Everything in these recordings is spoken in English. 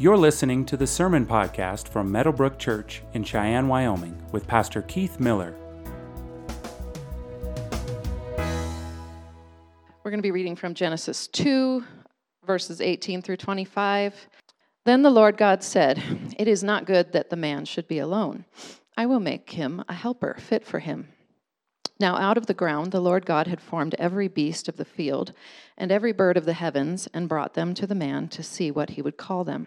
You're listening to the Sermon Podcast from Meadowbrook Church in Cheyenne, Wyoming, with Pastor Keith Miller. We're going to be reading from Genesis 2, verses 18 through 25. Then the Lord God said, It is not good that the man should be alone. I will make him a helper fit for him. Now out of the ground the Lord God had formed every beast of the field and every bird of the heavens and brought them to the man to see what he would call them.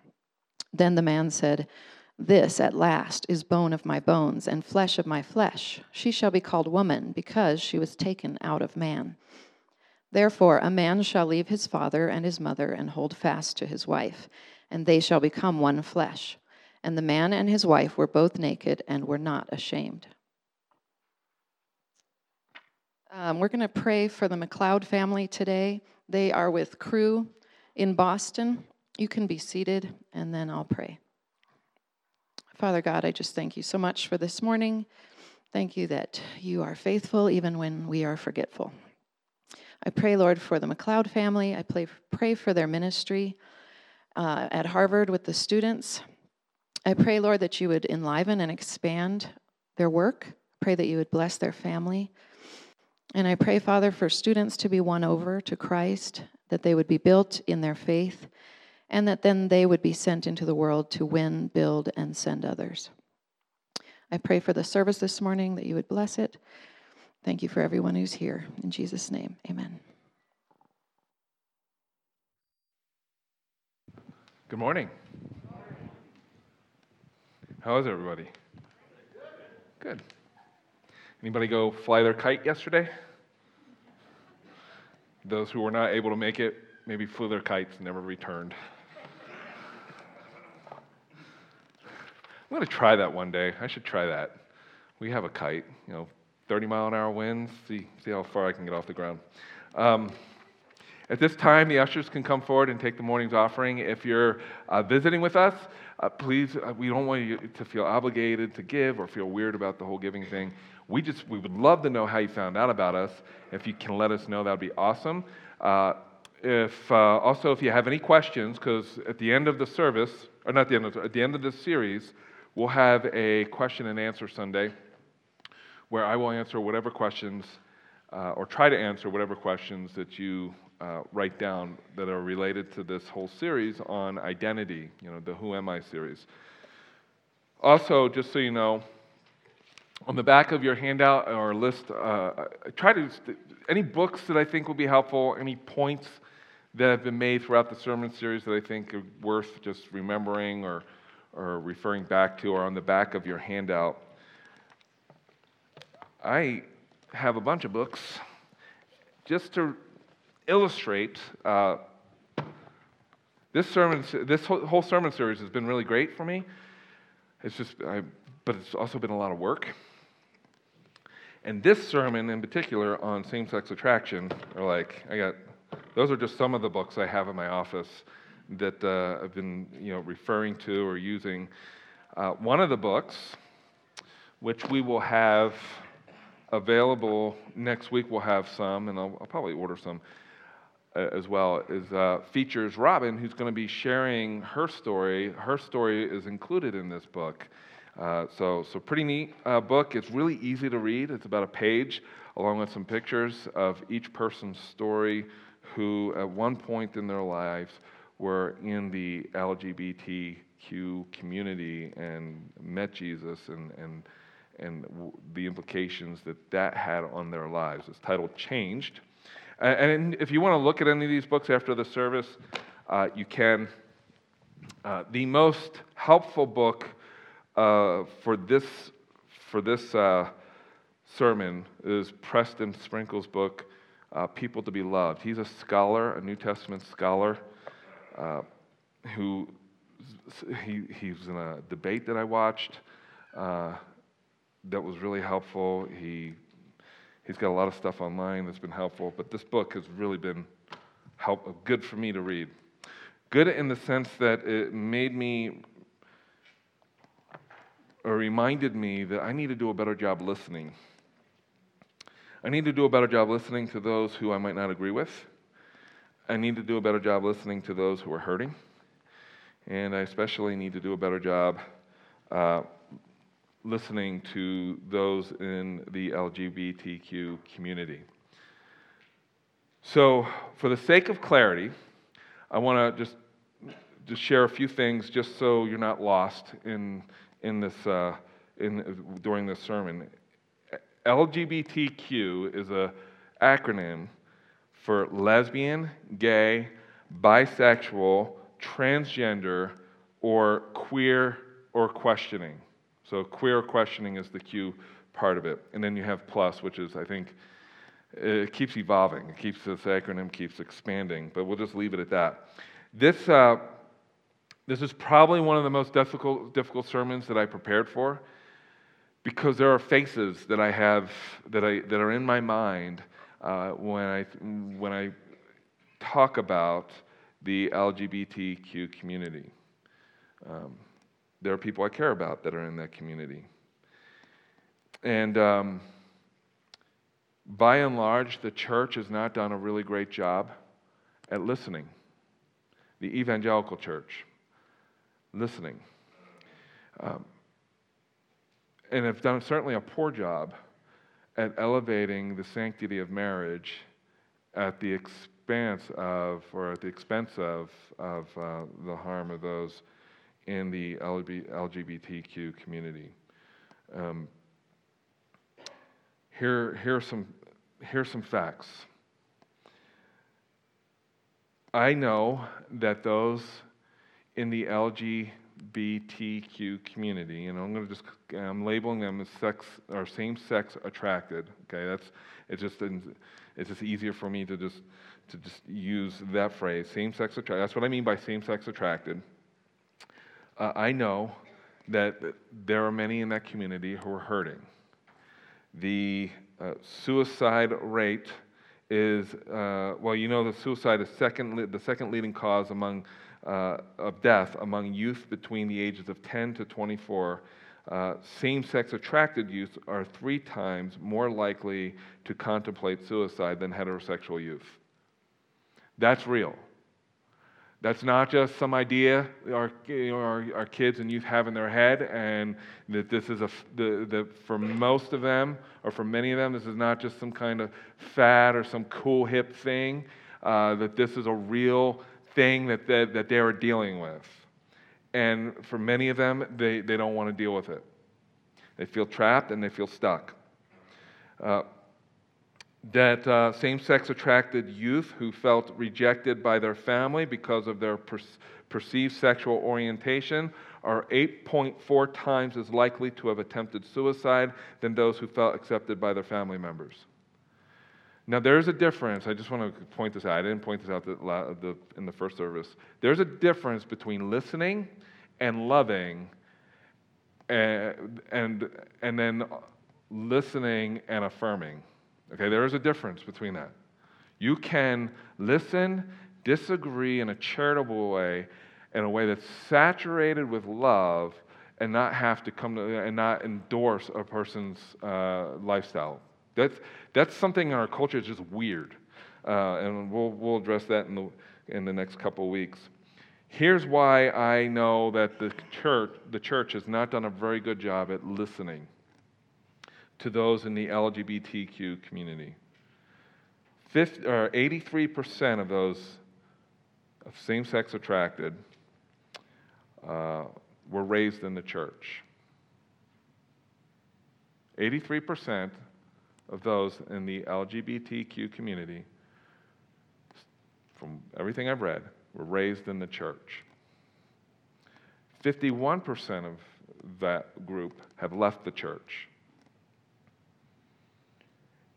Then the man said, This at last is bone of my bones and flesh of my flesh. She shall be called woman, because she was taken out of man. Therefore, a man shall leave his father and his mother and hold fast to his wife, and they shall become one flesh. And the man and his wife were both naked and were not ashamed. Um, we're going to pray for the McLeod family today. They are with Cru in Boston. You can be seated, and then I'll pray. Father God, I just thank you so much for this morning. Thank you that you are faithful even when we are forgetful. I pray, Lord, for the McLeod family. I pray, for their ministry uh, at Harvard with the students. I pray, Lord, that you would enliven and expand their work. Pray that you would bless their family. And I pray, Father, for students to be won over to Christ, that they would be built in their faith, and that then they would be sent into the world to win, build, and send others. I pray for the service this morning that you would bless it. Thank you for everyone who's here. In Jesus' name, amen. Good morning. How is everybody? Good. Anybody go fly their kite yesterday? Those who were not able to make it maybe flew their kites and never returned. I'm going to try that one day. I should try that. We have a kite, you know, 30 mile an hour winds, see, see how far I can get off the ground. Um, at this time, the ushers can come forward and take the morning's offering. If you're uh, visiting with us, uh, please, uh, we don't want you to feel obligated to give or feel weird about the whole giving thing. We just, we would love to know how you found out about us. If you can let us know, that would be awesome. Uh, if, uh, also, if you have any questions, because at the end of the service, or not the end of, at the end of the series, we'll have a question and answer Sunday where I will answer whatever questions uh, or try to answer whatever questions that you uh, write down that are related to this whole series on identity, you know, the Who Am I series. Also, just so you know, on the back of your handout or list, uh, try to, any books that I think will be helpful, any points that have been made throughout the sermon series that I think are worth just remembering or or referring back to or on the back of your handout. I have a bunch of books just to illustrate. Uh, this sermon, this whole sermon series has been really great for me. It's just, I, but it's also been a lot of work. And this sermon in particular on same-sex attraction are like, I got, those are just some of the books I have in my office that uh, I've been you know, referring to or using. Uh, one of the books, which we will have available next week, we'll have some, and I'll, I'll probably order some uh, as well, is uh, features Robin, who's going to be sharing her story. Her story is included in this book. Uh, so, so pretty neat uh, book. It's really easy to read. It's about a page, along with some pictures of each person's story, who at one point in their lives were in the LGBTQ community and met Jesus and, and, and the implications that that had on their lives. It's titled Changed. And if you want to look at any of these books after the service, uh, you can. Uh, the most helpful book uh, for this, for this uh, sermon is Preston Sprinkle's book, uh, People to Be Loved. He's a scholar, a New Testament scholar uh, who he, he was in a debate that I watched uh, that was really helpful. He, he's got a lot of stuff online that's been helpful, but this book has really been help, good for me to read. Good in the sense that it made me or reminded me that I need to do a better job listening. I need to do a better job listening to those who I might not agree with. I need to do a better job listening to those who are hurting. And I especially need to do a better job uh, listening to those in the LGBTQ community. So, for the sake of clarity, I want to just, just share a few things just so you're not lost in, in this, uh, in, during this sermon. LGBTQ is an acronym for lesbian, gay, bisexual, transgender, or queer or questioning. So, queer questioning is the Q part of it. And then you have plus, which is, I think, it keeps evolving. It keeps this acronym keeps expanding, but we'll just leave it at that. This, uh, this is probably one of the most difficult, difficult sermons that I prepared for because there are faces that I have that, I, that are in my mind uh, when, I, when I talk about the LGBTQ community. Um, there are people I care about that are in that community. And um, by and large, the church has not done a really great job at listening. The evangelical church, listening. Um, and have done certainly a poor job at elevating the sanctity of marriage at the expense of, or at the expense of, of uh, the harm of those in the LGBTQ community. Um, here, here, are some, here are some facts. I know that those in the LGBTQ community, and I'm going to just I'm labeling them as sex or same-sex attracted. Okay, that's it's just it's just easier for me to just to just use that phrase, same-sex attracted. That's what I mean by same-sex attracted. Uh, I know that there are many in that community who are hurting. The uh, suicide rate is, uh, well, you know, the suicide is second, the second leading cause among, uh, of death among youth between the ages of 10 to 24. Uh, same sex attracted youth are three times more likely to contemplate suicide than heterosexual youth. That's real. That's not just some idea our, you know, our, our, kids and youth have in their head, and that this is a, the, the, for most of them, or for many of them, this is not just some kind of fad or some cool hip thing, uh, that this is a real thing that, that, that they are dealing with. And for many of them, they, they don't want to deal with it. They feel trapped and they feel stuck. Uh, that uh, same sex attracted youth who felt rejected by their family because of their per- perceived sexual orientation are 8.4 times as likely to have attempted suicide than those who felt accepted by their family members. Now, there's a difference. I just want to point this out. I didn't point this out in the first service. There's a difference between listening and loving, and, and, and then listening and affirming. Okay, there is a difference between that. You can listen, disagree in a charitable way, in a way that's saturated with love, and not have to come to and not endorse a person's uh, lifestyle. That's that's something in our culture is just weird, uh, and we'll we'll address that in the in the next couple of weeks. Here's why I know that the church the church has not done a very good job at listening to those in the LGBTQ community. 50, or 83% of those of same sex attracted uh, were raised in the church. 83% of those in the LGBTQ community, from everything I've read, were raised in the church. 51% of that group have left the church.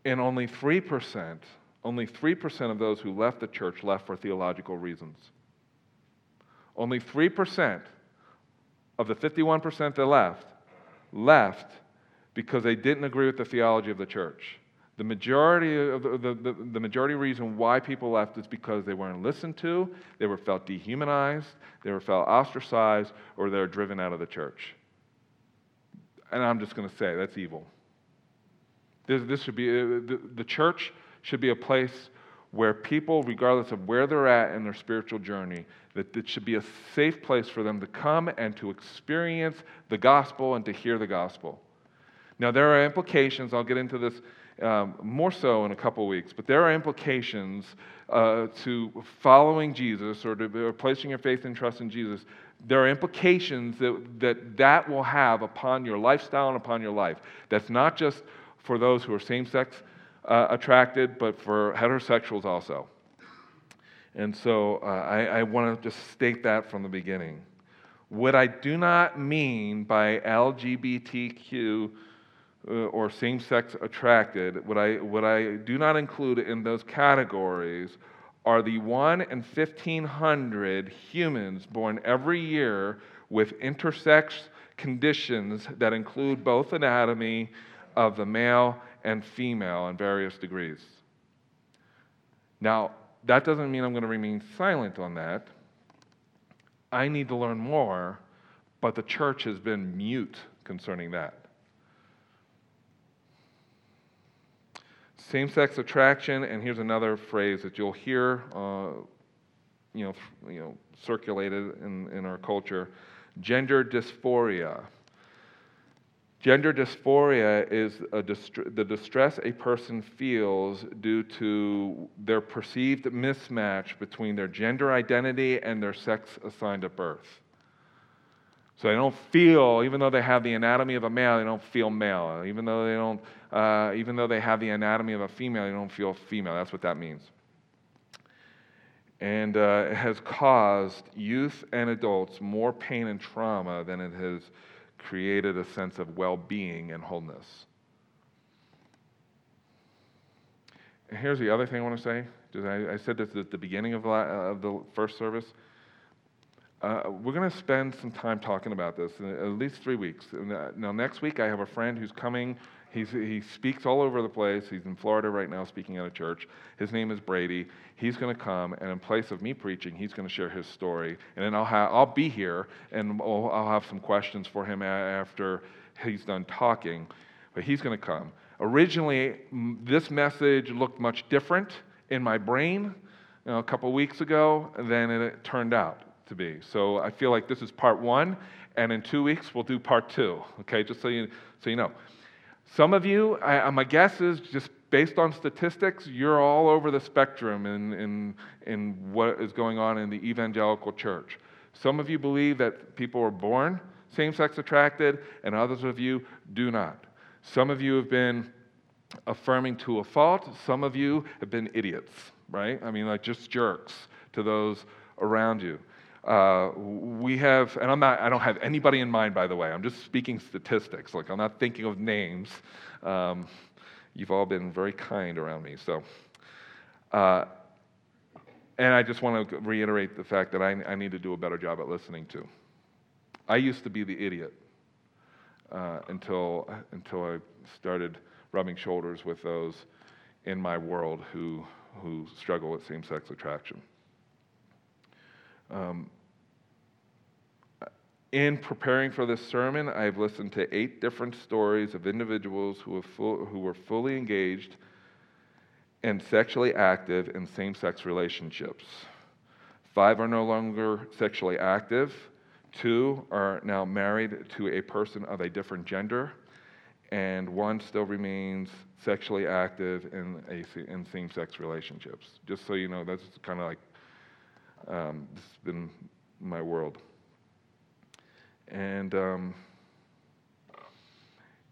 And only 3%, only 3% of those who left the church left for theological reasons. Only 3% of the 51% that left, left because they didn't agree with the theology of the church. The majority of the, the, the, majority reason why people left is because they weren't listened to, they were felt dehumanized, they were felt ostracized, or they were driven out of the church. And I'm just going to say that's evil. This, this should be uh, the, the church should be a place where people, regardless of where they're at in their spiritual journey, that it should be a safe place for them to come and to experience the gospel and to hear the gospel. Now, there are implications, I'll get into this um, more so in a couple weeks, but there are implications uh, to following Jesus or to or placing your faith and trust in Jesus. There are implications that, that that will have upon your lifestyle and upon your life. That's not just for those who are same sex uh, attracted, but for heterosexuals also. And so uh, I, I want to just state that from the beginning. What I do not mean by LGBTQ Uh, or same sex attracted, what I, what I do not include in those categories are the 1 in 1,500 humans born every year with intersex conditions that include both anatomy of the male and female in various degrees. Now, that doesn't mean I'm going to remain silent on that. I need to learn more, but the church has been mute concerning that. Same sex attraction, and here's another phrase that you'll hear uh, you, know, you know, circulated in, in our culture gender dysphoria. Gender dysphoria is the distress a person feels due to their perceived mismatch between their gender identity and their sex assigned at birth. So they don't feel, even though they have the anatomy of a male, they don't feel male. Even though they don't, uh, even though they have the anatomy of a female, they don't feel female. That's what that means. And uh, it has caused youth and adults more pain and trauma than it has created a sense of well being and wholeness. And here's the other thing I want to say. I, said this at the beginning of the, of the first service. Uh, we're going to spend some time talking about this, at least three weeks. Uh, now, next week, I have a friend who's coming He's, he speaks all over the place. He's in Florida right now speaking at a church. His name is Brady. He's going to come, and in place of me preaching, he's going to share his story. And then I'll, ha- I'll be here, and I'll, I'll have some questions for him after he's done talking. But he's going to come. Originally, this message looked much different in my brain you know, a couple weeks ago than it turned out to be. So I feel like this is part one, and in two weeks we'll do part two. Okay, just so you so you know. Some of you, I, uh, my guess is just based on statistics, you're all over the spectrum in, in, in what is going on in the evangelical church. Some of you believe that people are born same sex attracted, and others of you do not. Some of you have been affirming to a fault, some of you have been idiots, right? I mean, like just jerks to those around you. Uh, we have, and I'm not, I don't have anybody in mind, by the way. I'm just speaking statistics. Like, I'm not thinking of names. Um, you've all been very kind around me. So, uh, and I just want to reiterate the fact that I, I, need to do a better job at listening to. I used to be the idiot uh, until, until I started rubbing shoulders with those in my world who, who struggle with same sex attraction. Um, in preparing for this sermon, I've listened to eight different stories of individuals who, full, who were fully engaged and sexually active in same sex relationships. Five are no longer sexually active, two are now married to a person of a different gender, and one still remains sexually active in, in same sex relationships. Just so you know, that's kind of like um, this has been my world. And, um,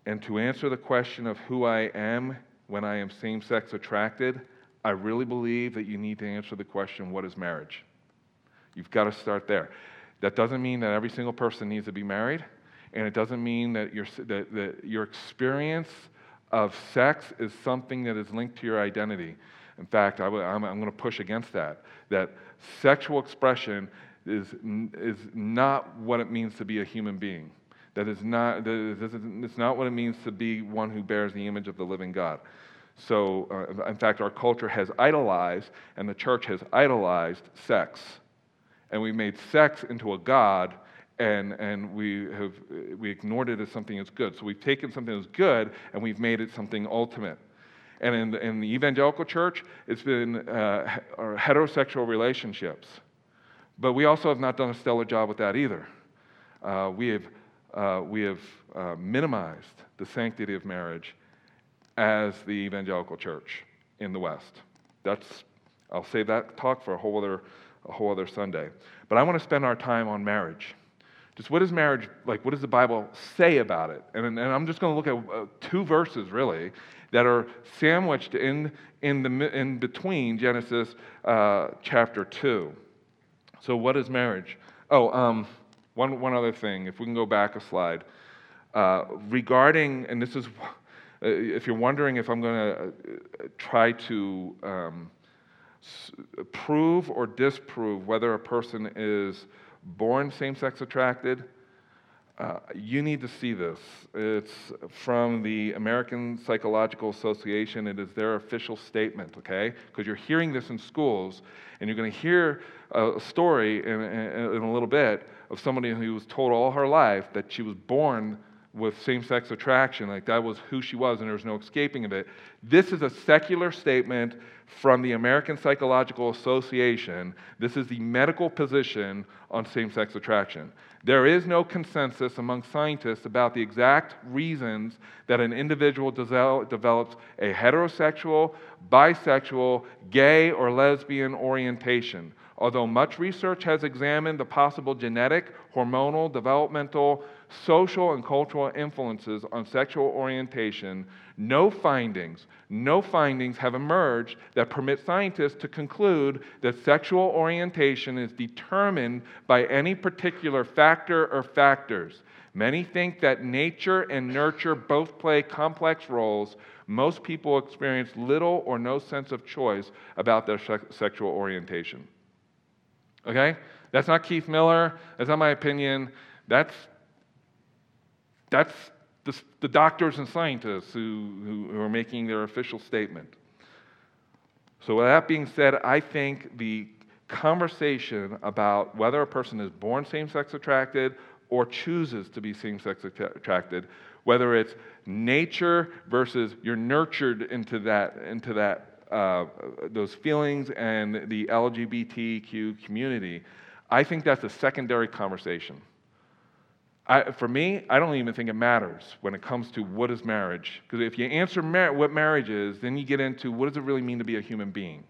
and to answer the question of who I am when I am same sex attracted, I really believe that you need to answer the question what is marriage? You've got to start there. That doesn't mean that every single person needs to be married, and it doesn't mean that your, that, that your experience of sex is something that is linked to your identity. In fact, I, am going to push against that, that sexual expression is, is not what it means to be a human being. That is not, that is, it's not what it means to be one who bears the image of the living God. So, uh, in fact, our culture has idolized, and the church has idolized sex. And we made sex into a God, and, and we have we ignored it as something that's good. So we've taken something that's good, and we've made it something ultimate. And in the, in the evangelical church, it's been uh, heterosexual relationships. But we also have not done a stellar job with that either. Uh, we have, uh, we have uh, minimized the sanctity of marriage as the evangelical church in the West. That's, I'll save that talk for a whole other, a whole other Sunday. But I want to spend our time on marriage. Just what is marriage like? What does the Bible say about it? And, and I'm just going to look at uh, two verses really that are sandwiched in, in, the, in between Genesis uh, chapter 2. So, what is marriage? Oh, um, one, one other thing, if we can go back a slide. Uh, regarding, and this is, uh, if you're wondering if I'm going to uh, try to um, prove or disprove whether a person is born same sex attracted, uh, you need to see this. It's from the American Psychological Association. It is their official statement, okay? Because you're hearing this in schools, and you're going to hear a story in, in, in a little bit of somebody who was told all her life that she was born with same sex attraction, like that was who she was and there was no escaping of it. This is a secular statement from the American Psychological Association. This is the medical position on same sex attraction. There is no consensus among scientists about the exact reasons that an individual develops a heterosexual, bisexual, gay, or lesbian orientation. Although much research has examined the possible genetic, hormonal, developmental, social, and cultural influences on sexual orientation, no findings, no findings have emerged that permit scientists to conclude that sexual orientation is determined by any particular factor or factors. Many think that nature and nurture both play complex roles. Most people experience little or no sense of choice about their sexual orientation. Okay? That's not Keith Miller. That's not my opinion. That's, that's the, the doctors and scientists who, who, are making their official statement. So, with that being said, I think the conversation about whether a person is born same sex attracted or chooses to be same sex attracted, whether it's nature versus you're nurtured into that, into that uh, those feelings and the LGBTQ community, I think that's a secondary conversation. I, for me, I don't even think it matters when it comes to what is marriage. Because if you answer mar- what marriage is, then you get into what does it really mean to be a human being.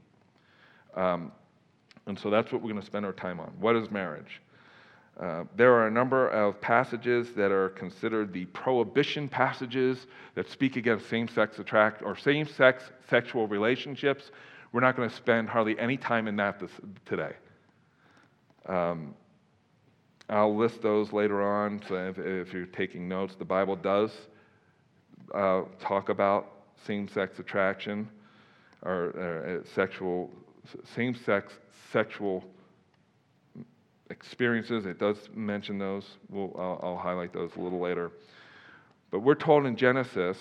Um, and so that's what we're going to spend our time on. What is marriage? Uh, there are a number of passages that are considered the prohibition passages that speak against same-sex attract or same-sex sexual relationships. We're not going to spend hardly any time in that this, today. Um, I'll list those later on. So if, if, you're taking notes, the Bible does uh, talk about same-sex attraction or, or uh, sexual same-sex sexual experiences. It does mention those. We'll, I'll, I'll, highlight those a little later. But we're told in Genesis,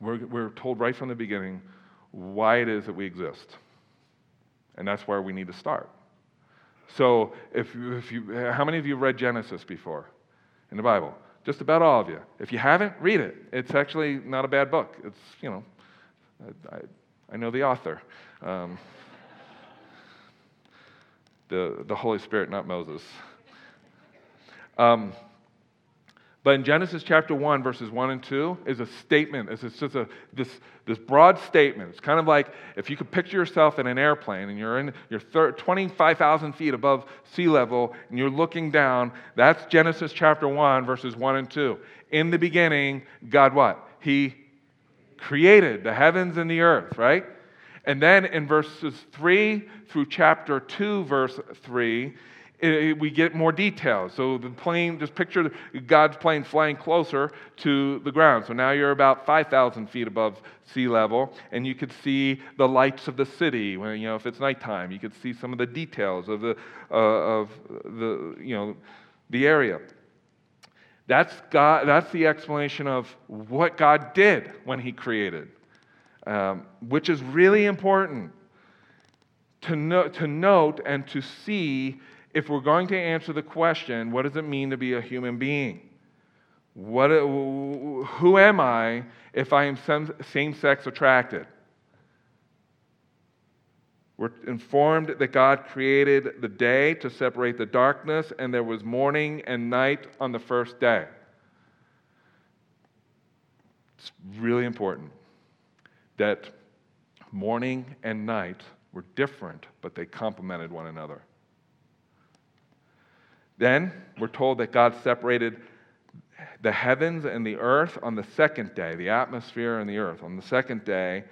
we're, we're told right from the beginning why it is that we exist. And that's where we need to start. So, if, if you, how many of you have read Genesis before in the Bible? Just about all of you. If you haven't, read it. It's actually not a bad book. It's, you know, I, I know the author. Um, the, the Holy Spirit, not Moses. Um, but in Genesis chapter 1, verses 1 and 2, is a statement. It's just a, this, this broad statement. It's kind of like if you could picture yourself in an airplane and you're, in, you're 25,000 feet above sea level and you're looking down. That's Genesis chapter 1, verses 1 and 2. In the beginning, God what? He created the heavens and the earth, right? And then in verses 3 through chapter 2, verse 3, it, we get more details. So the plane, just picture God's plane flying closer to the ground. So now you're about 5,000 feet above sea level, and you could see the lights of the city. When, you know, if it's nighttime, you could see some of the details of the, uh, of the, you know, the area. That's, God, that's the explanation of what God did when He created, um, which is really important to, no, to note and to see if we're going to answer the question, what does it mean to be a human being? What, uh, who am I if I am same sex attracted? We're informed that God created the day to separate the darkness, and there was morning and night on the first day. It's really important that morning and night were different, but they complemented one another. Then we're told that God separated the heavens and the earth on the second day, the atmosphere and the earth on the second day.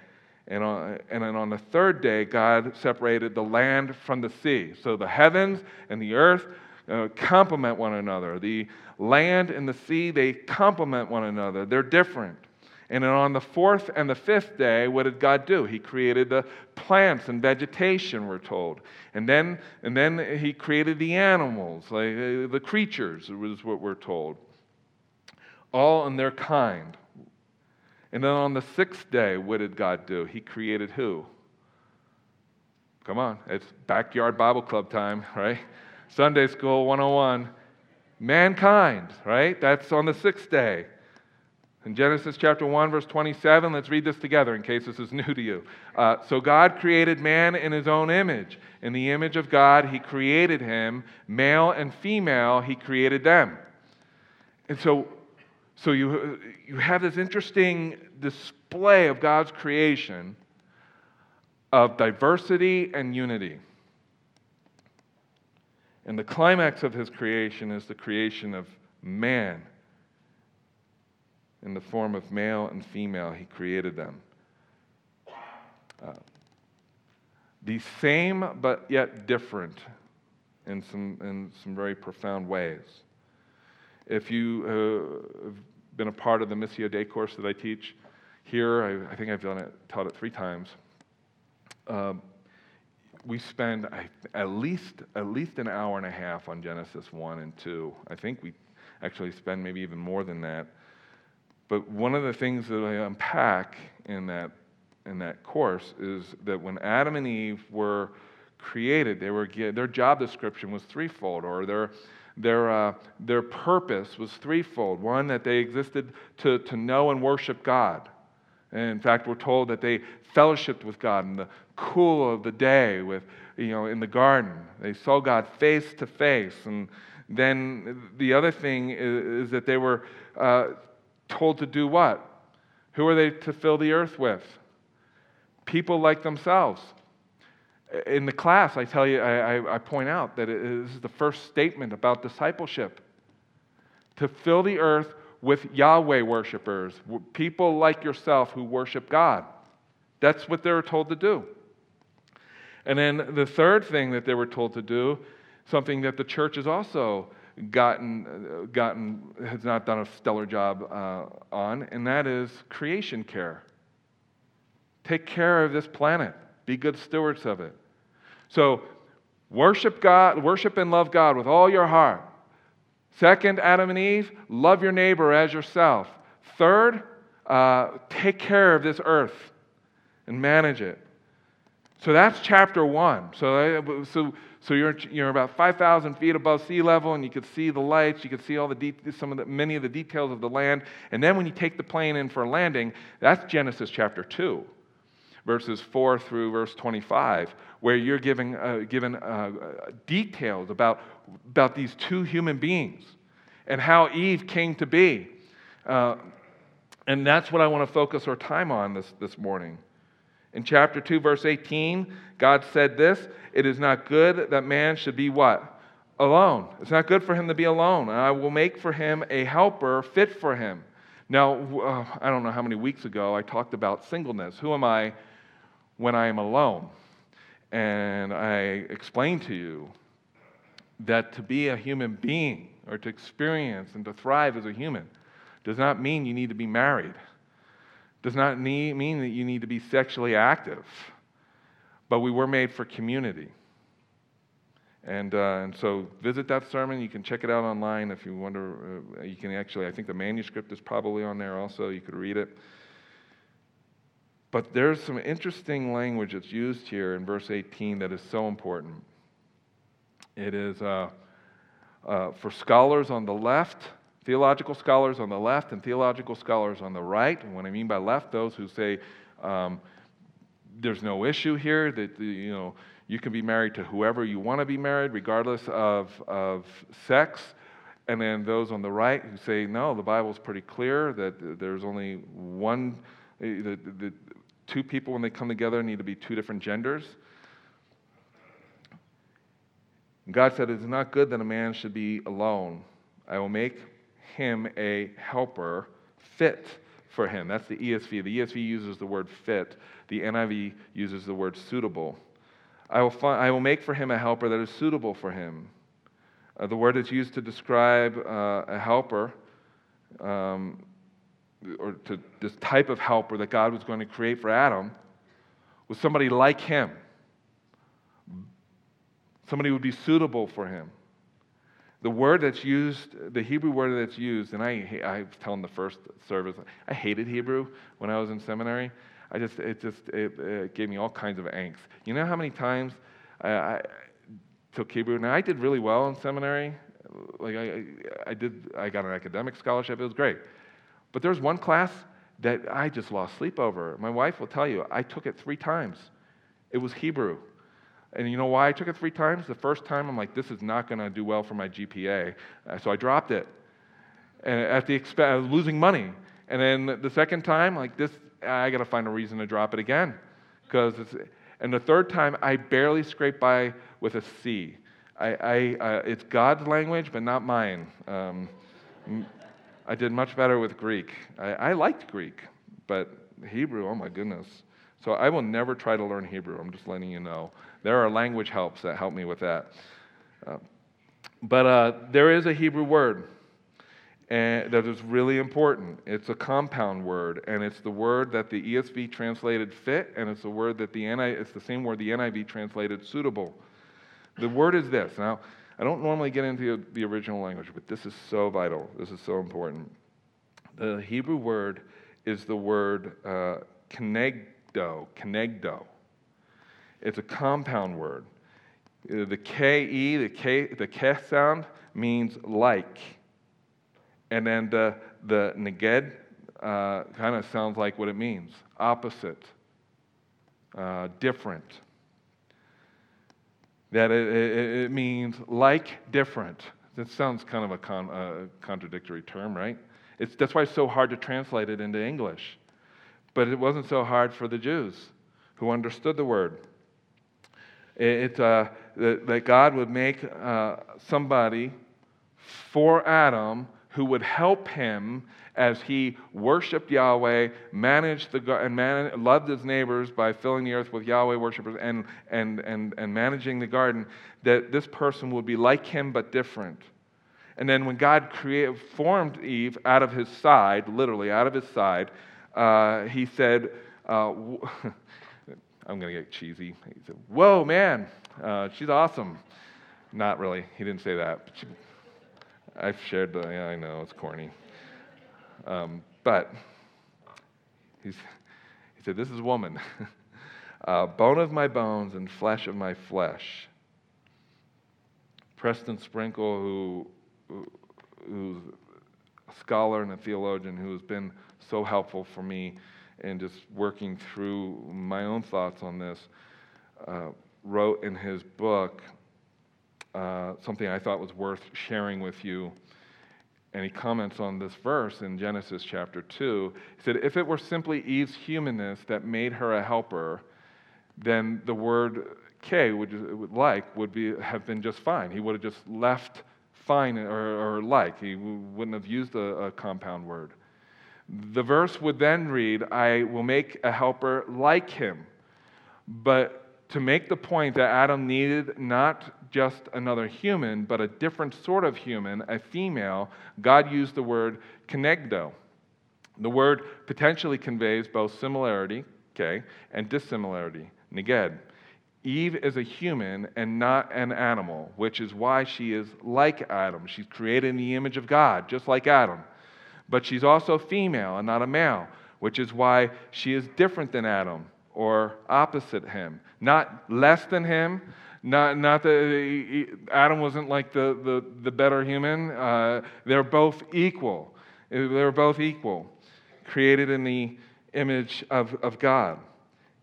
And, on, and then on the third day, God separated the land from the sea. So the heavens and the earth uh, complement one another. The land and the sea, they complement one another. They're different. And then on the fourth and the fifth day, what did God do? He created the plants and vegetation, we're told. And then, and then He created the animals, like uh, the creatures, was what we're told. All in their kind. And then on the sixth day, what did God do? He created who? Come on, it's backyard Bible club time, right? Sunday School 101. Mankind, right? That's on the sixth day. In Genesis chapter 1, verse 27, let's read this together in case this is new to you. Uh, so God created man in his own image. In the image of God, he created him. Male and female, he created them. And so, so you, you have this interesting display of God's creation of diversity and unity. And the climax of his creation is the creation of man in the form of male and female, he created them. Uh, the same but yet different in some, in some very profound ways. If you uh, have been a part of the Missio Dei course that I teach here, I, I think I've done it, taught it three times. Um, we spend at least at least an hour and a half on Genesis one and two. I think we actually spend maybe even more than that but one of the things that I unpack in that, in that course is that when Adam and Eve were created, they were, their job description was threefold, or their, their, uh, their purpose was threefold. One, that they existed to, to know and worship God. And in fact, we're told that they fellowshiped with God in the cool of the day with, you know, in the garden. They saw God face to face. And then the other thing is, is that they were uh, told to do what? Who are they to fill the earth with? People like themselves. In the class, I tell you, I, I, point out that this is the first statement about discipleship to fill the earth with Yahweh worshipers, people like yourself who worship God. That's what they were told to do. And then the third thing that they were told to do, something that the church is also gotten, gotten has not done a stellar job uh, on, and that is creation care. Take care of this planet. Be good stewards of it. So, worship God, worship and love God with all your heart. Second, Adam and Eve, love your neighbor as yourself. Third, uh, take care of this earth and manage it. So that's chapter one. So, so so you're, you're about 5,000 feet above sea level, and you could see the lights. You could see all the de- some of the, many of the details of the land. And then when you take the plane in for a landing, that's Genesis chapter 2, verses 4 through verse 25, where you're giving, uh, given uh, details about, about these two human beings and how Eve came to be. Uh, and that's what I want to focus our time on this, this morning. In chapter 2, verse 18, God said this It is not good that man should be what? Alone. It's not good for him to be alone. I will make for him a helper fit for him. Now, uh, I don't know how many weeks ago I talked about singleness. Who am I when I am alone? And I explained to you that to be a human being or to experience and to thrive as a human does not mean you need to be married, does not need, mean that you need to be sexually active, but we were made for community. And, uh, and so visit that sermon. You can check it out online if you wonder. Uh, you can actually, I think the manuscript is probably on there also. You could read it. But there's some interesting language that's used here in verse 18 that is so important. It is uh, uh, for scholars on the left, theological scholars on the left, and theological scholars on the right. And what I mean by left, those who say um, there's no issue here, that, you know, you can be married to whoever you want to be married, regardless of, of sex. And then those on the right who say, no, the Bible's pretty clear that there's only one, eh, the, the, two people, when they come together, need to be two different genders. God said, It's not good that a man should be alone. I will make him a helper fit for him. That's the ESV. The ESV uses the word fit, the NIV uses the word suitable. I will, find, I will make for him a helper that is suitable for him. Uh, the word that's used to describe uh, a helper, um, or to this type of helper that God was going to create for Adam, was somebody like him. Somebody would be suitable for him. The word that's used, the Hebrew word that's used, and I, I was telling the first service, I hated Hebrew when I was in seminary. I just, it just, it, it gave me all kinds of angst. You know how many times I, I took Hebrew? Now, I did really well in seminary. Like, I, I did, I got an academic scholarship. It was great. But there was one class that I just lost sleep over. My wife will tell you, I took it three times. It was Hebrew. And you know why I took it three times? The first time, I'm like, this is not going to do well for my GPA. Uh, so I dropped it. And at the expense, was losing money. And then the second time, like this, I got to find a reason to drop it again. Because it's, and the third time, I barely scraped by with a C. I, I, uh, it's God's language, but not mine. Um, I did much better with Greek. I, I liked Greek, but Hebrew, oh my goodness. So I will never try to learn Hebrew. I'm just letting you know. There are language helps that help me with that. Uh, but uh, there is a Hebrew word and that is really important. It's a compound word, and it's the word that the ESV translated fit, and it's the word that the NI, it's the same word the NIV translated suitable. The word is this. Now, I don't normally get into the original language, but this is so vital. This is so important. The Hebrew word is the word uh, kenegdo. It's a compound word. The ke, the k, the ke sound means like and then the, the neged uh, kind of sounds like what it means opposite, uh, different. That it, it, it, means like different. That sounds kind of a con, uh, contradictory term, right? It's, that's why it's so hard to translate it into English. But it wasn't so hard for the Jews who understood the word. It, uh, that, that, God would make uh, somebody for Adam who would help him as he worshiped Yahweh, managed the, and loved his neighbors by filling the earth with Yahweh worshipers and, and, and, and managing the garden, that this person would be like him but different. And then when God created, formed Eve out of his side, literally out of his side, uh, he said, uh, I'm going to get cheesy. He said, Whoa, man, uh, she's awesome. Not really. He didn't say that. I've shared the, yeah, I know, it's corny. Um, but he said, This is woman, uh, bone of my bones and flesh of my flesh. Preston Sprinkle, who, who's a scholar and a theologian who has been so helpful for me in just working through my own thoughts on this, uh, wrote in his book uh, something I thought was worth sharing with you. And he comments on this verse in Genesis chapter 2. He said, If it were simply Eve's humanness that made her a helper, then the word K, would, like, would be, have been just fine. He would have just left fine or, or like. He wouldn't have used a, a compound word. The verse would then read, I will make a helper like him. But to make the point that Adam needed not just another human, but a different sort of human, a female, God used the word kenegdo. The word potentially conveys both similarity, okay, and dissimilarity, neged. Eve is a human and not an animal, which is why she is like Adam. She's created in the image of God, just like Adam. But she's also female and not a male, which is why she is different than Adam or opposite him. Not less than him, not, not that Adam wasn't like the, the, the better human. Uh, they're both equal. They're both equal, created in the image of, of God.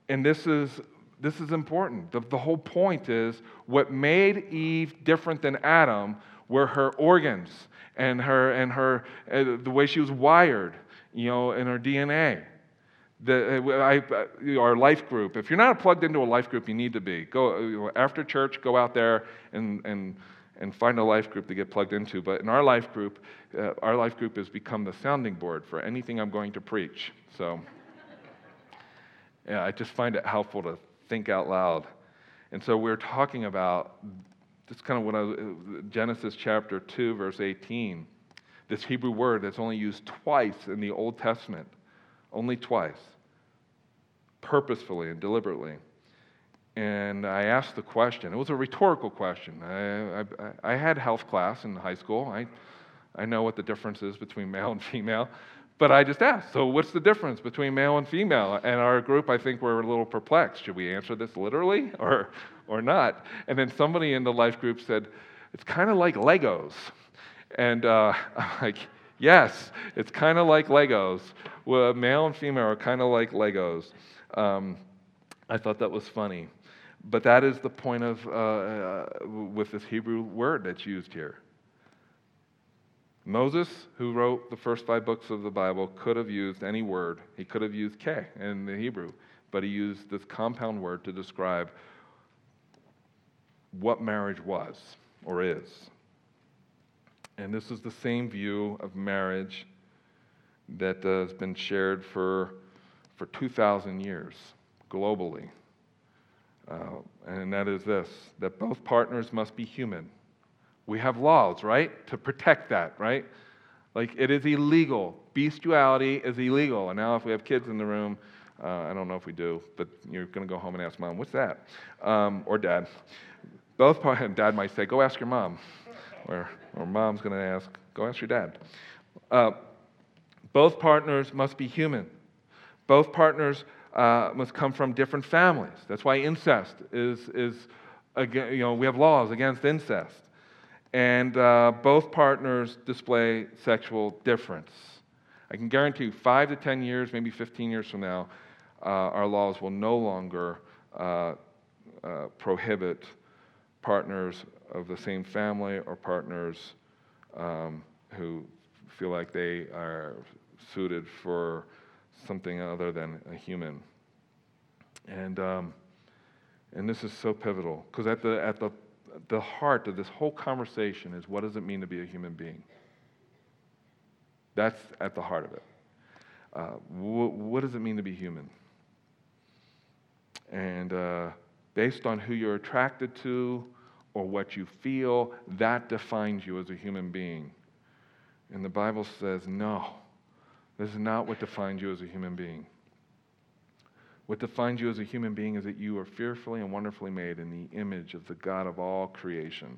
And this is, this is important. The, the whole point is what made Eve different than Adam were her organs and her and her uh, the way she was wired, you know, in her DNA the, uh, I, uh, our life group. If you're not plugged into a life group, you need to be. Go uh, after church, go out there and, and, and find a life group to get plugged into. But in our life group, uh, our life group has become the sounding board for anything I'm going to preach. So, yeah, I just find it helpful to think out loud. And so we're talking about this kind of what I, Genesis chapter 2, verse 18. This Hebrew word that's only used twice in the Old Testament only twice, purposefully and deliberately. And I asked the question. It was a rhetorical question. I, I, I had health class in high school. I, I know what the difference is between male and female. But I just asked, so what's the difference between male and female? And our group, I think, were a little perplexed. Should we answer this literally or, or not? And then somebody in the life group said, it's kind of like Legos. And uh, I'm like, yes, it's kind of like Legos well, male and female are kind of like Legos. Um, I thought that was funny. But that is the point of, uh, uh, with this Hebrew word that's used here. Moses, who wrote the first five books of the Bible, could have used any word. He could have used ke in the Hebrew, but he used this compound word to describe what marriage was or is. And this is the same view of marriage that uh, has been shared for, for 2,000 years globally. Uh, and that is this that both partners must be human. We have laws, right, to protect that, right? Like it is illegal. Bestiality is illegal. And now, if we have kids in the room, uh, I don't know if we do, but you're going to go home and ask mom, what's that? Um, or dad. Both partners, dad might say, go ask your mom. Or, or mom's going to ask, go ask your dad. Uh, both partners must be human. Both partners uh, must come from different families. That's why incest is, is you know, we have laws against incest. And uh, both partners display sexual difference. I can guarantee you, five to 10 years, maybe 15 years from now, uh, our laws will no longer uh, uh, prohibit partners of the same family or partners um, who feel like they are suited for something other than a human. And, um, and this is so pivotal because at the, at the, the heart of this whole conversation is what does it mean to be a human being? That's at the heart of it. Uh, wh- what does it mean to be human? And uh, based on who you're attracted to or what you feel, that defines you as a human being. And the Bible says, no, this is not what defines you as a human being. What defines you as a human being is that you are fearfully and wonderfully made in the image of the God of all creation.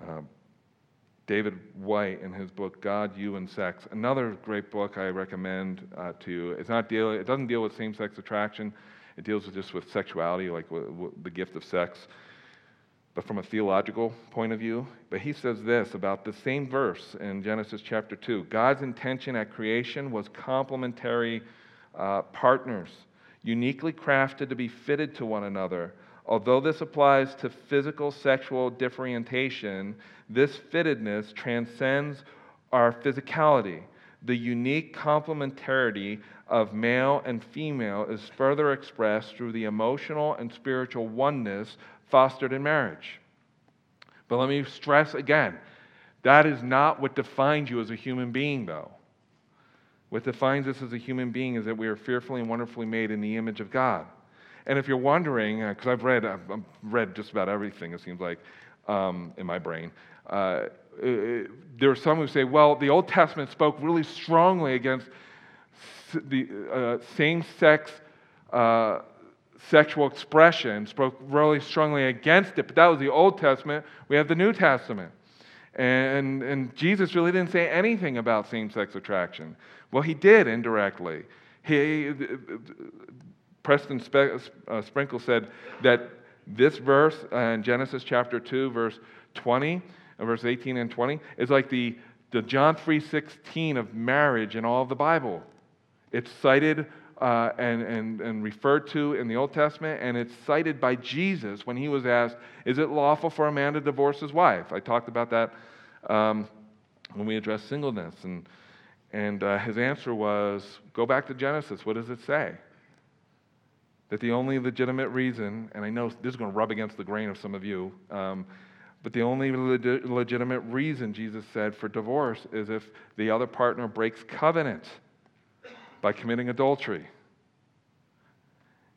Uh, David White, in his book God, You, and Sex, another great book I recommend uh, to you. It's not deal, it doesn't deal with same-sex attraction. It deals with just with sexuality, like the gift of sex but from a theological point of view. But he says this about the same verse in Genesis chapter 2 God's intention at creation was complementary uh, partners, uniquely crafted to be fitted to one another. Although this applies to physical sexual differentiation, this fittedness transcends our physicality. The unique complementarity of male and female is further expressed through the emotional and spiritual oneness fostered in marriage. But let me stress again that is not what defines you as a human being, though. What defines us as a human being is that we are fearfully and wonderfully made in the image of God. And if you're wondering, because uh, I've read, I've, read just about everything, it seems like, um, in my brain. Uh, uh there are some who say, well, the Old Testament spoke really strongly against the uh, same-sex uh, sexual expression, spoke really strongly against it. But that was the Old Testament. We have the New Testament. And, and Jesus really didn't say anything about same sex attraction. Well, he did indirectly. He, Preston uh, Sprinkle said that this verse in Genesis chapter 2, verse 20, uh, verse 18 and 20, is like the, the John 3.16 of marriage in all of the Bible. It's cited uh, and, and, and referred to in the Old Testament, and it's cited by Jesus when he was asked, Is it lawful for a man to divorce his wife? I talked about that um, when we addressed singleness. And, and uh, his answer was, Go back to Genesis. What does it say? That the only legitimate reason, and I know this is going to rub against the grain of some of you, um, but the only leg- legitimate reason Jesus said for divorce is if the other partner breaks covenant by committing adultery.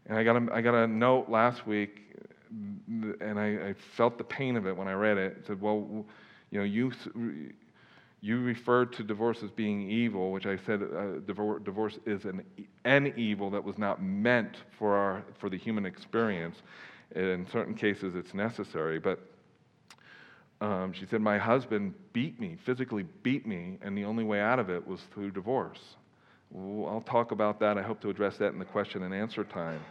And I got a, I got a note last week, and I, I felt the pain of it when I read it. It said, Well, you know, you, you referred to divorce as being evil, which I said uh, divorce is an, an evil that was not meant for, our, for the human experience. In certain cases, it's necessary. But um, she said, My husband beat me, physically beat me, and the only way out of it was through divorce. Well, I'll talk about that. I hope to address that in the question and answer time.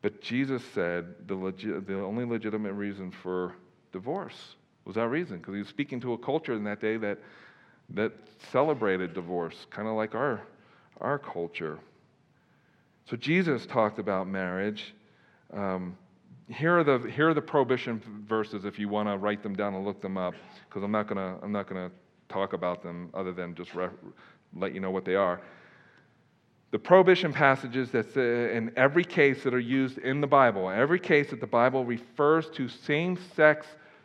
But Jesus said the, legi- the only legitimate reason for divorce was that reason, because he was speaking to a culture in that day that, that celebrated divorce, kind of like our, our culture. So Jesus talked about marriage. Um, here are the here are the prohibition verses if you want to write them down and look them up because I'm not gonna I'm not gonna talk about them other than just re- let you know what they are. The prohibition passages that in every case that are used in the Bible, every case that the Bible refers to same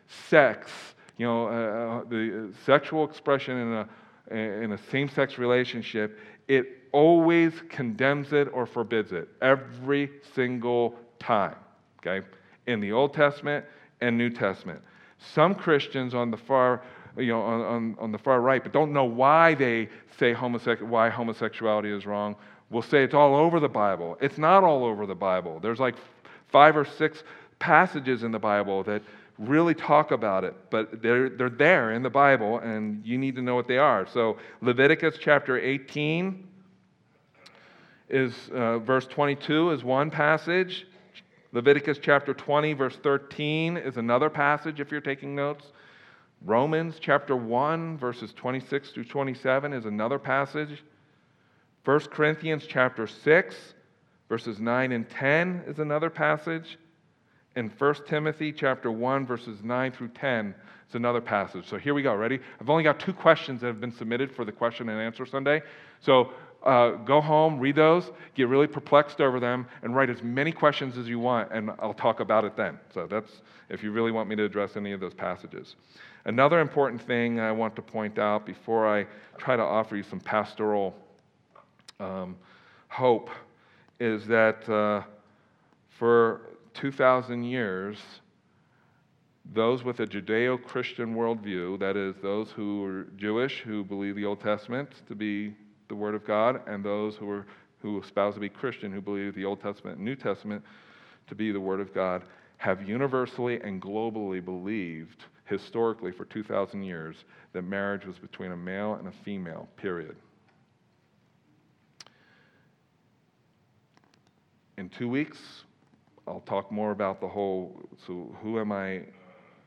sex you know, uh, uh the sexual expression in a, in a same sex relationship, it always condemns it or forbids it every single time, okay? In the Old Testament and New Testament. Some Christians on the far you know, on, on, on the far right, but don't know why they say homosexu- why homosexuality is wrong, will say it's all over the Bible. It's not all over the Bible. There's like five or six passages in the Bible that really talk about it, but they're, they're there in the Bible, and you need to know what they are. So, Leviticus chapter 18 is uh, verse 22 is one passage. Leviticus chapter 20, verse 13 is another passage if you're taking notes. Romans chapter 1, verses 26 through 27 is another passage. 1 Corinthians chapter 6, verses 9 and 10 is another passage. And 1 Timothy chapter 1, verses 9 through 10 It's another passage. So here we go. Ready? I've only got two questions that have been submitted for the question and answer Sunday. So uh, go home, read those, get really perplexed over them, and write as many questions as you want, and I'll talk about it then. So that's if you really want me to address any of those passages. Another important thing I want to point out before I try to offer you some pastoral um, hope is that uh, for 2,000 years, those with a Judeo Christian worldview, that is, those who are Jewish, who believe the Old Testament to be the Word of God, and those who, are, who espouse to be Christian, who believe the Old Testament and New Testament to be the Word of God, have universally and globally believed historically for 2,000 years that marriage was between a male and a female, period. In two weeks, I'll talk more about the whole so, who am I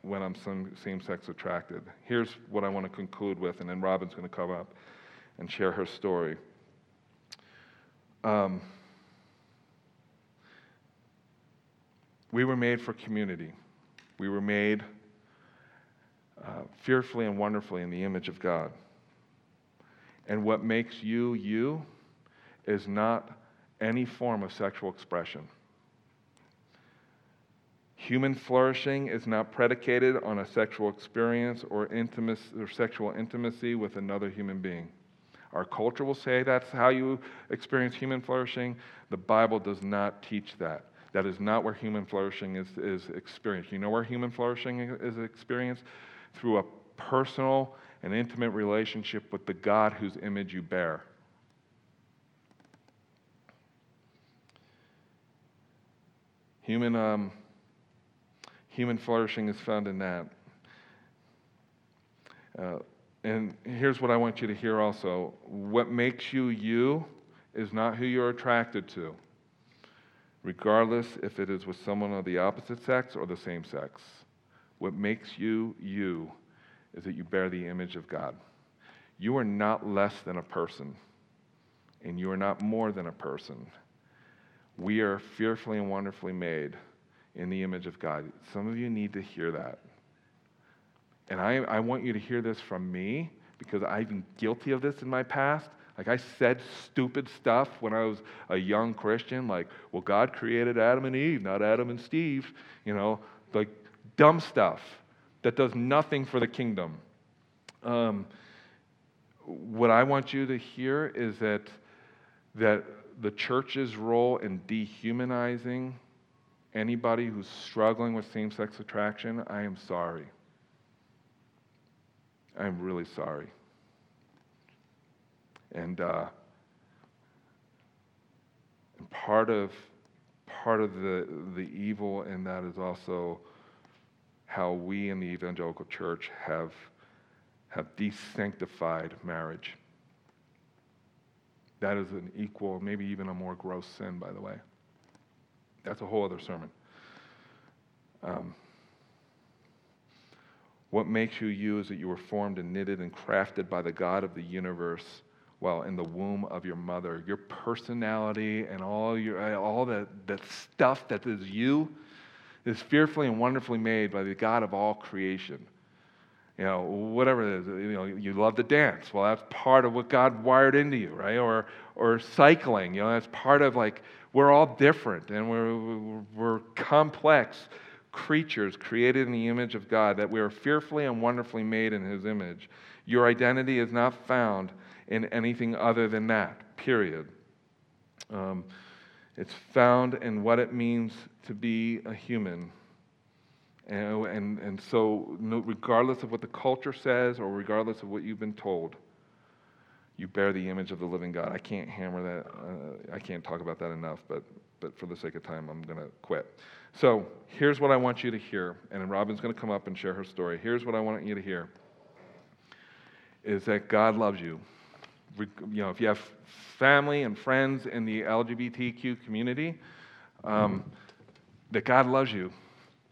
when I'm same sex attracted? Here's what I want to conclude with, and then Robin's going to come up and share her story. Um, we were made for community. We were made uh, fearfully and wonderfully in the image of God. And what makes you you is not any form of sexual expression. Human flourishing is not predicated on a sexual experience or, intimacy, or sexual intimacy with another human being. Our culture will say that's how you experience human flourishing. The Bible does not teach that. That is not where human flourishing is, is experienced. You know where human flourishing is experienced? Through a personal and intimate relationship with the God whose image you bear. Human, um, human flourishing is found in that. Uh, and here's what I want you to hear also what makes you you is not who you're attracted to, regardless if it is with someone of the opposite sex or the same sex. What makes you you is that you bear the image of God. You are not less than a person, and you are not more than a person. We are fearfully and wonderfully made in the image of God. Some of you need to hear that. And I, I want you to hear this from me because I've been guilty of this in my past. Like I said stupid stuff when I was a young Christian, like, well, God created Adam and Eve, not Adam and Steve. You know, like dumb stuff that does nothing for the kingdom. Um, what I want you to hear is that, that the church's role in dehumanizing anybody who's struggling with same sex attraction, I am sorry. I'm really sorry. And, uh, and part of part of the, the evil in that is also how we in the evangelical church have, have desanctified marriage. That is an equal, maybe even a more gross sin, by the way. That's a whole other sermon. Um, what makes you you is that you were formed and knitted and crafted by the God of the universe while in the womb of your mother. Your personality and all, your, all that, that stuff that is you is fearfully and wonderfully made by the God of all creation. You know, whatever it is, you know, you love to dance. Well, that's part of what God wired into you, right? Or, or cycling, you know, that's part of like, we're all different and we're, we're complex creatures created in the image of God, that we are fearfully and wonderfully made in His image. Your identity is not found in anything other than that, period. Um, it's found in what it means to be a human. And, and, and so, regardless of what the culture says or regardless of what you've been told, you bear the image of the living God. I can't hammer that, uh, I can't talk about that enough, but, but for the sake of time, I'm going to quit. So, here's what I want you to hear. And Robin's going to come up and share her story. Here's what I want you to hear is that God loves you you know, if you have family and friends in the LGBTQ community, um, that God loves you,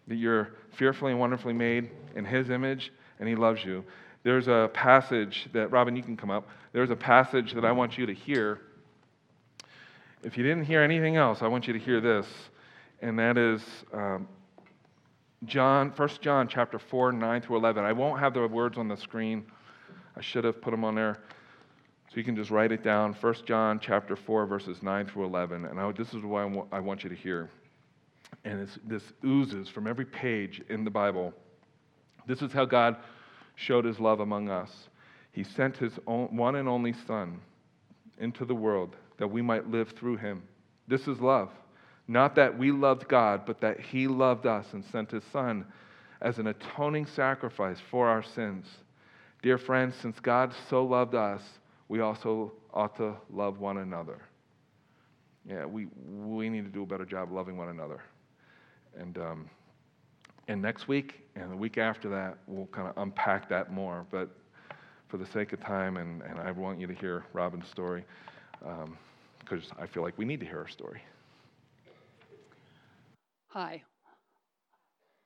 that you're fearfully and wonderfully made in His image, and He loves you. There's a passage that, Robin, you can come up. There's a passage that I want you to hear. If you didn't hear anything else, I want you to hear this, and that is um, John, 1 John chapter 4, 9 through 11. I won't have the words on the screen. I should have put them on there. So you can just write it down 1 John chapter 4, verses 9 through 11. And I, this is what I want, I want you to hear. And this oozes from every page in the Bible. This is how God showed his love among us. He sent his own, one and only Son into the world that we might live through him. This is love. Not that we loved God, but that he loved us and sent his Son as an atoning sacrifice for our sins. Dear friends, since God so loved us, we also ought to love one another. Yeah, we, we need to do a better job loving one another. And, um, and next week and the week after that, we'll kind of unpack that more. But for the sake of time, and, and I want you to hear Robin's story, because um, I feel like we need to hear her story. Hi.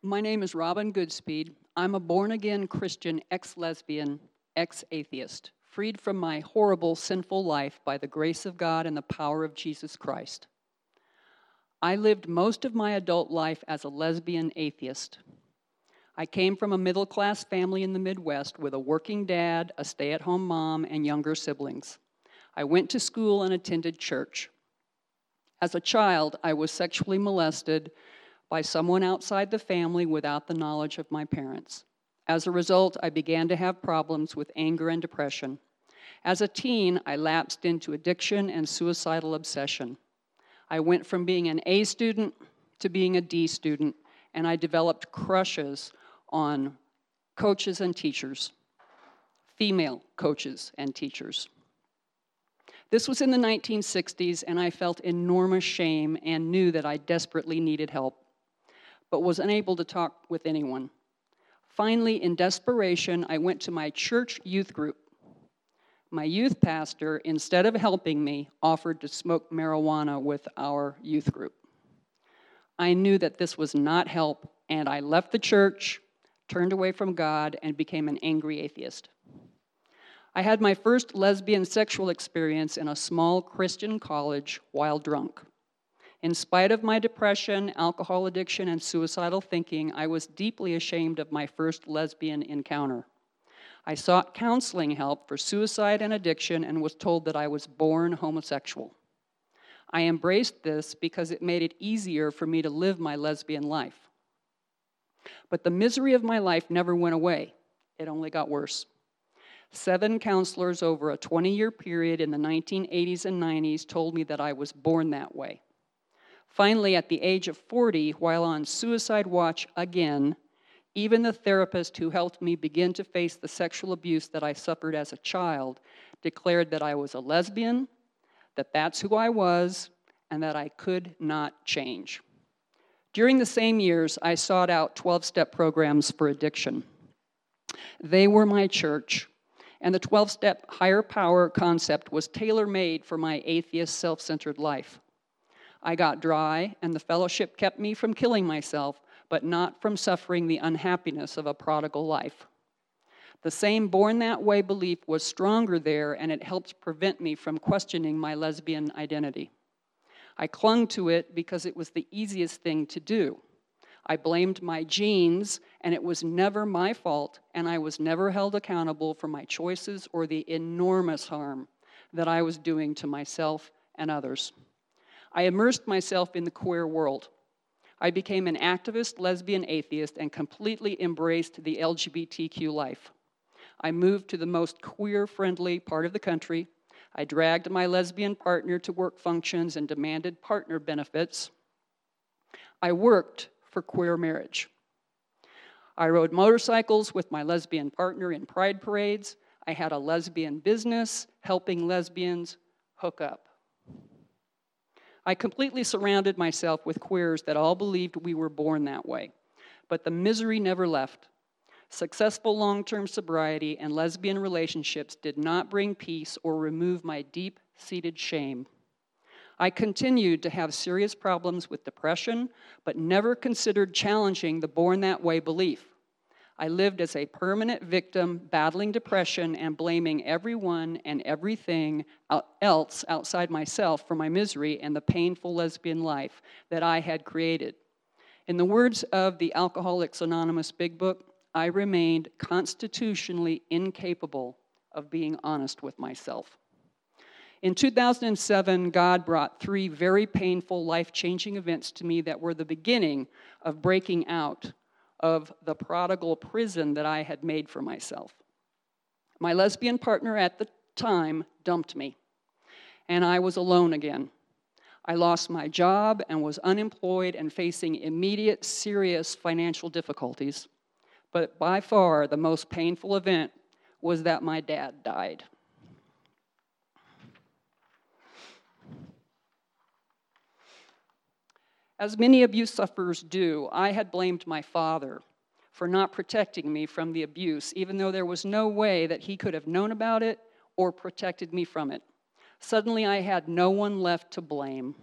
My name is Robin Goodspeed. I'm a born again Christian ex lesbian, ex atheist freed from my horrible, sinful life by the grace of God and the power of Jesus Christ. I lived most of my adult life as a lesbian atheist. I came from a middle class family in the Midwest with a working dad, a stay at home mom, and younger siblings. I went to school and attended church. As a child, I was sexually molested by someone outside the family without the knowledge of my parents. As a result, I began to have problems with anger and depression. As a teen, I lapsed into addiction and suicidal obsession. I went from being an A student to being a D student, and I developed crushes on coaches and teachers, female coaches and teachers. This was in the 1960s, and I felt enormous shame and knew that I desperately needed help, but was unable to talk with anyone. Finally, in desperation, I went to my church youth group. My youth pastor, instead of helping me, offered to smoke marijuana with our youth group. I knew that this was not help, and I left the church, turned away from God, and became an angry atheist. I had my first lesbian sexual experience in a small Christian college while drunk. In spite of my depression, alcohol addiction, and suicidal thinking, I was deeply ashamed of my first lesbian encounter. I sought counseling help for suicide and addiction and was told that I was born homosexual. I embraced this because it made it easier for me to live my lesbian life. But the misery of my life never went away, it only got worse. Seven counselors over a 20 year period in the 1980s and 90s told me that I was born that way. Finally, at the age of 40, while on suicide watch again, even the therapist who helped me begin to face the sexual abuse that I suffered as a child declared that I was a lesbian, that that's who I was, and that I could not change. During the same years, I sought out 12 step programs for addiction. They were my church, and the 12 step higher power concept was tailor made for my atheist, self centered life. I got dry, and the fellowship kept me from killing myself, but not from suffering the unhappiness of a prodigal life. The same born that way belief was stronger there, and it helped prevent me from questioning my lesbian identity. I clung to it because it was the easiest thing to do. I blamed my genes, and it was never my fault, and I was never held accountable for my choices or the enormous harm that I was doing to myself and others. I immersed myself in the queer world. I became an activist lesbian atheist and completely embraced the LGBTQ life. I moved to the most queer friendly part of the country. I dragged my lesbian partner to work functions and demanded partner benefits. I worked for queer marriage. I rode motorcycles with my lesbian partner in pride parades. I had a lesbian business helping lesbians hook up. I completely surrounded myself with queers that all believed we were born that way. But the misery never left. Successful long term sobriety and lesbian relationships did not bring peace or remove my deep seated shame. I continued to have serious problems with depression, but never considered challenging the born that way belief. I lived as a permanent victim, battling depression and blaming everyone and everything else outside myself for my misery and the painful lesbian life that I had created. In the words of the Alcoholics Anonymous Big Book, I remained constitutionally incapable of being honest with myself. In 2007, God brought three very painful, life changing events to me that were the beginning of breaking out of the prodigal prison that I had made for myself. My lesbian partner at the time dumped me, and I was alone again. I lost my job and was unemployed and facing immediate, serious financial difficulties. But by far, the most painful event was that my dad died. As many abuse sufferers do, I had blamed my father for not protecting me from the abuse, even though there was no way that he could have known about it or protected me from it. Suddenly, I had no one left to blame.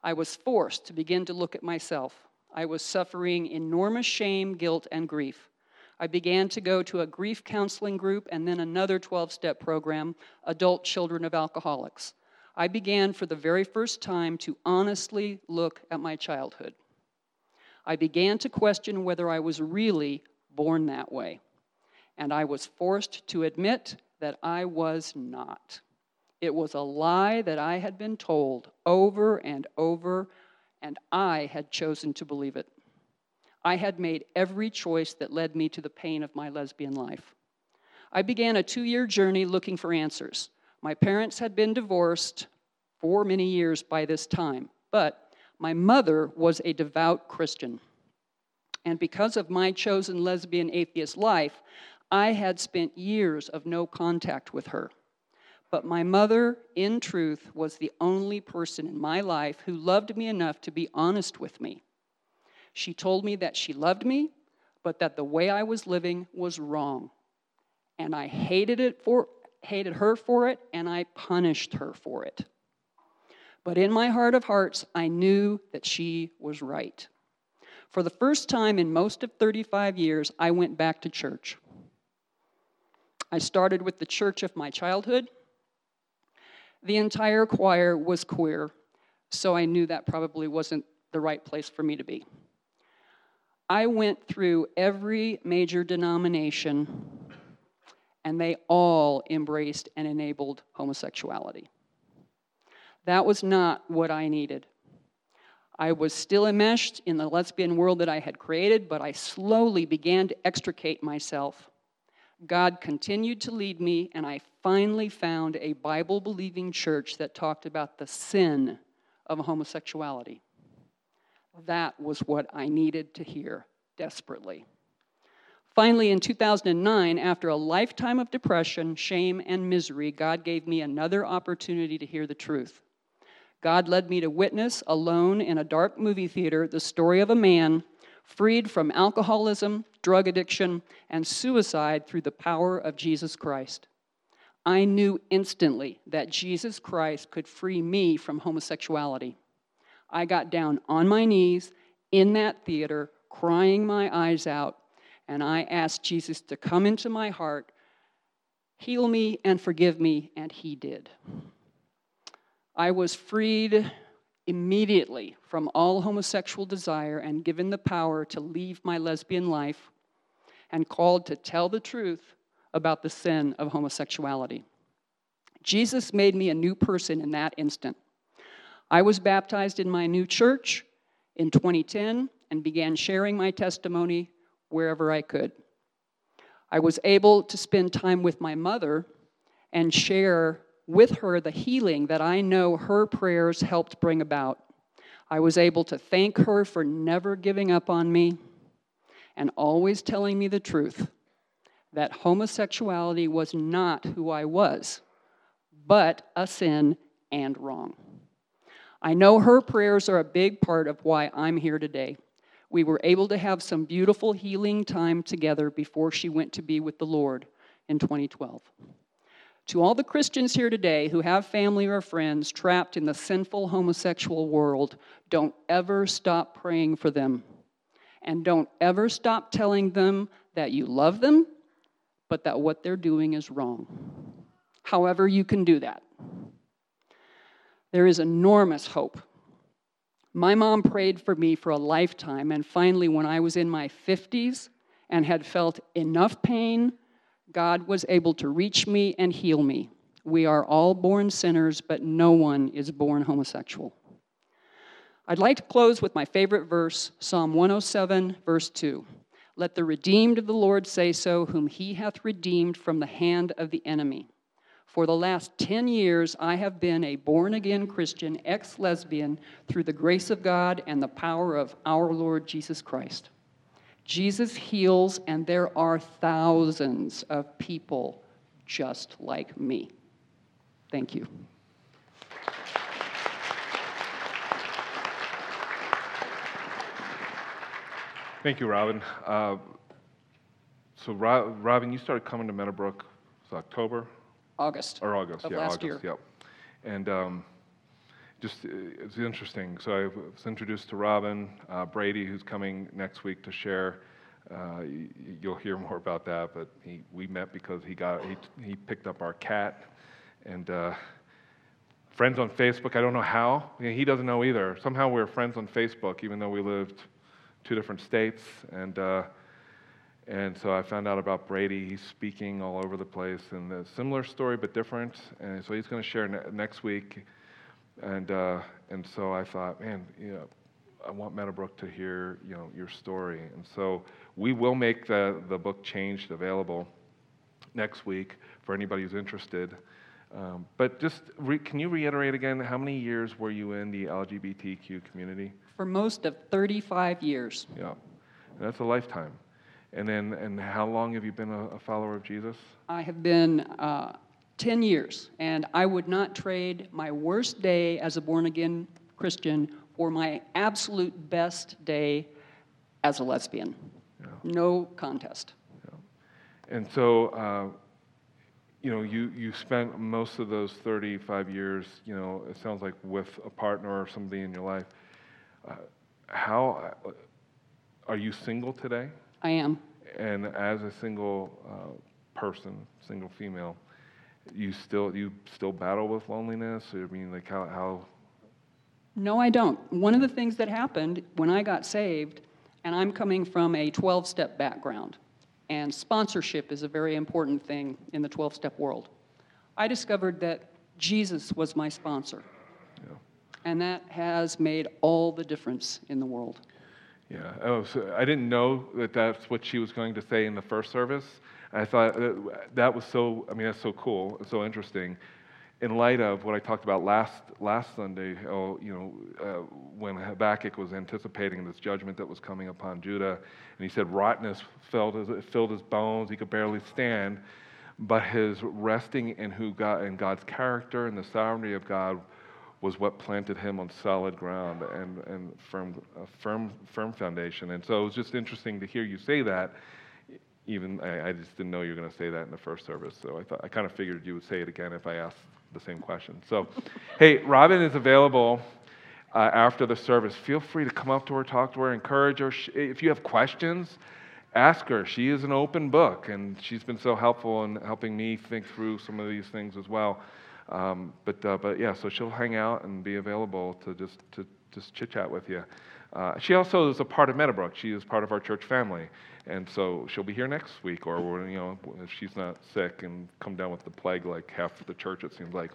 I was forced to begin to look at myself. I was suffering enormous shame, guilt, and grief. I began to go to a grief counseling group and then another 12 step program, Adult Children of Alcoholics. I began for the very first time to honestly look at my childhood. I began to question whether I was really born that way. And I was forced to admit that I was not. It was a lie that I had been told over and over, and I had chosen to believe it. I had made every choice that led me to the pain of my lesbian life. I began a two year journey looking for answers. My parents had been divorced for many years by this time, but my mother was a devout Christian. And because of my chosen lesbian atheist life, I had spent years of no contact with her. But my mother, in truth, was the only person in my life who loved me enough to be honest with me. She told me that she loved me, but that the way I was living was wrong. And I hated it for hated her for it and I punished her for it. But in my heart of hearts, I knew that she was right. For the first time in most of 35 years, I went back to church. I started with the church of my childhood. The entire choir was queer, so I knew that probably wasn't the right place for me to be. I went through every major denomination, and they all embraced and enabled homosexuality. That was not what I needed. I was still enmeshed in the lesbian world that I had created, but I slowly began to extricate myself. God continued to lead me, and I finally found a Bible believing church that talked about the sin of homosexuality. That was what I needed to hear desperately. Finally, in 2009, after a lifetime of depression, shame, and misery, God gave me another opportunity to hear the truth. God led me to witness alone in a dark movie theater the story of a man freed from alcoholism, drug addiction, and suicide through the power of Jesus Christ. I knew instantly that Jesus Christ could free me from homosexuality. I got down on my knees in that theater, crying my eyes out, and I asked Jesus to come into my heart, heal me, and forgive me, and He did. I was freed immediately from all homosexual desire and given the power to leave my lesbian life and called to tell the truth about the sin of homosexuality. Jesus made me a new person in that instant. I was baptized in my new church in 2010 and began sharing my testimony wherever I could. I was able to spend time with my mother and share with her the healing that I know her prayers helped bring about. I was able to thank her for never giving up on me and always telling me the truth that homosexuality was not who I was, but a sin and wrong. I know her prayers are a big part of why I'm here today. We were able to have some beautiful healing time together before she went to be with the Lord in 2012. To all the Christians here today who have family or friends trapped in the sinful homosexual world, don't ever stop praying for them. And don't ever stop telling them that you love them, but that what they're doing is wrong. However, you can do that. There is enormous hope. My mom prayed for me for a lifetime, and finally, when I was in my 50s and had felt enough pain God was able to reach me and heal me. We are all born sinners, but no one is born homosexual. I'd like to close with my favorite verse, Psalm 107, verse 2. Let the redeemed of the Lord say so, whom he hath redeemed from the hand of the enemy. For the last 10 years, I have been a born again Christian, ex lesbian, through the grace of God and the power of our Lord Jesus Christ. Jesus heals, and there are thousands of people just like me. Thank you. Thank you, Robin. Uh, so, Robin, you started coming to Meadowbrook, was October? August. Or August, of yeah, last August, year. yep. And um, just uh, it's interesting. So I was introduced to Robin uh, Brady, who's coming next week to share. Uh, you'll hear more about that, but he, we met because he got he, he picked up our cat, and uh, friends on Facebook. I don't know how. He doesn't know either. Somehow we are friends on Facebook, even though we lived two different states, and. Uh, and so I found out about Brady. He's speaking all over the place, and a similar story but different. And so he's going to share ne- next week and, uh, and so I thought, man, you know, I want Meadowbrook to hear, you know, your story. And so we will make the, the book changed available. next week for anybody who's interested. Um, but just re- can you reiterate again how many years were you in the LGBTQ community? For most of 35 years. Yeah, that's a lifetime. And then, and how long have you been a, follower of Jesus? I have been uh, 10 years, and I would not trade my worst day as a born again Christian for my absolute best day as a lesbian. Yeah. No contest. And so, uh, you know, you, you spent most of those 35 years, you know, it sounds like with a partner or somebody in your life. Uh, how uh, are you single today? I am. And as a single uh, person, single female, you still you still battle with loneliness. I mean, like how how? No, I don't. One of the things that happened when I got saved, and I'm coming from a 12-step background, and sponsorship is a very important thing in the 12-step world. I discovered that Jesus was my sponsor, Yeah. and that has made all the difference in the world. Yeah. Oh, so I didn't know that that's what she was going to say in the first service. I thought that, was so. I mean, that's so cool, so interesting. In light of what I talked about last last Sunday, oh, you know, uh, when Habakkuk was anticipating this judgment that was coming upon Judah, and he said, "Rottenness filled his, filled his bones; he could barely stand." But his resting in who God in God's character and the sovereignty of God was what planted him on solid ground and, and firm, a firm, firm foundation. And so it was just interesting to hear you say that. Even I, I just didn't know you were going to say that in the first service. So I thought I kind of figured you would say it again if I asked the same question. So, hey, Robin is available uh, after the service. Feel free to come up to her, talk to her, encourage her. If you have questions, ask her. She is an open book, and she's been so helpful in helping me think through some of these things as well. Um, but uh, but yeah, so she'll hang out and be available to just to just chit chat with you. Uh, she also is a part of Meadowbrook. She is part of our church family, and so she'll be here next week, or you know, if she's not sick and come down with the plague like half of the church, it seems like.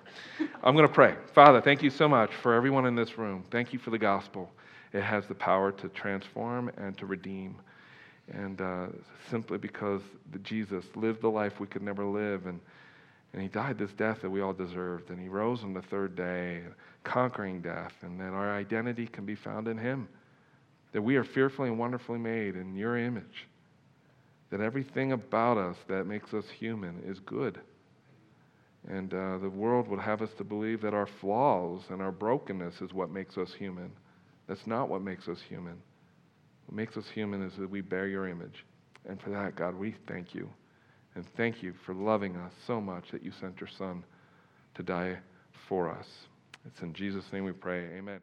I'm going to pray. Father, thank you so much for everyone in this room. Thank you for the gospel. It has the power to transform and to redeem, and uh, simply because Jesus lived the life we could never live, and and he died this death that we all deserved. And he rose on the third day, conquering death, and that our identity can be found in him. That we are fearfully and wonderfully made in your image. That everything about us that makes us human is good. And uh, the world would have us to believe that our flaws and our brokenness is what makes us human. That's not what makes us human. What makes us human is that we bear your image. And for that, God, we thank you. And thank you for loving us so much that you sent your Son to die for us. It's in Jesus' name we pray. Amen.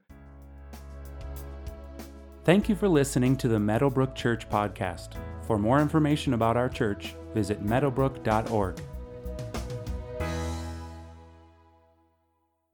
Thank you for listening to the Meadowbrook Church podcast. For more information about our church, visit meadowbrook.org.